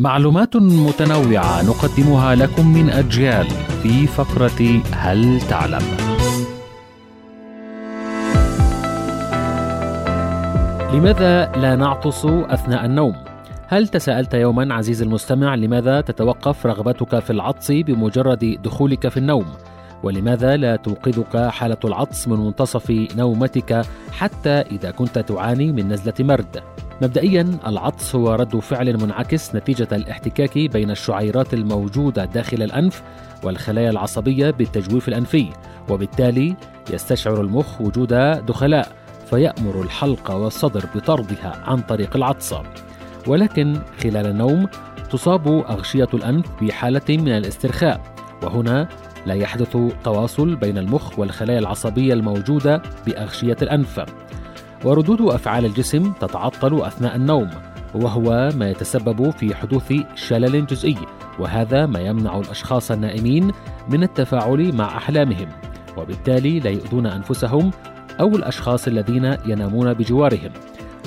معلومات متنوعة نقدمها لكم من أجيال في فقرة هل تعلم؟ لماذا لا نعطس أثناء النوم؟ هل تساءلت يوما عزيزي المستمع لماذا تتوقف رغبتك في العطس بمجرد دخولك في النوم؟ ولماذا لا توقظك حالة العطس من منتصف نومتك حتى إذا كنت تعاني من نزلة مرد؟ مبدئيا العطس هو رد فعل منعكس نتيجة الاحتكاك بين الشعيرات الموجودة داخل الأنف والخلايا العصبية بالتجويف الأنفي وبالتالي يستشعر المخ وجود دخلاء فيأمر الحلق والصدر بطردها عن طريق العطس. ولكن خلال النوم تصاب أغشية الأنف بحالة من الاسترخاء وهنا لا يحدث تواصل بين المخ والخلايا العصبية الموجودة بأغشية الأنف. وردود أفعال الجسم تتعطل أثناء النوم وهو ما يتسبب في حدوث شلل جزئي وهذا ما يمنع الأشخاص النائمين من التفاعل مع أحلامهم وبالتالي لا يؤذون أنفسهم أو الأشخاص الذين ينامون بجوارهم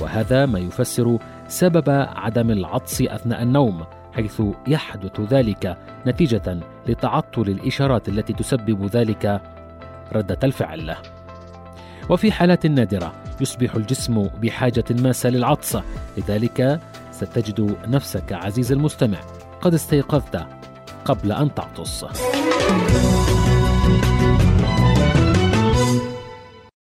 وهذا ما يفسر سبب عدم العطس أثناء النوم حيث يحدث ذلك نتيجة لتعطل الإشارات التي تسبب ذلك ردة الفعل. وفي حالات نادرة يصبح الجسم بحاجة ماسة للعطس. لذلك ستجد نفسك عزيزي المستمع قد استيقظت قبل أن تعطس.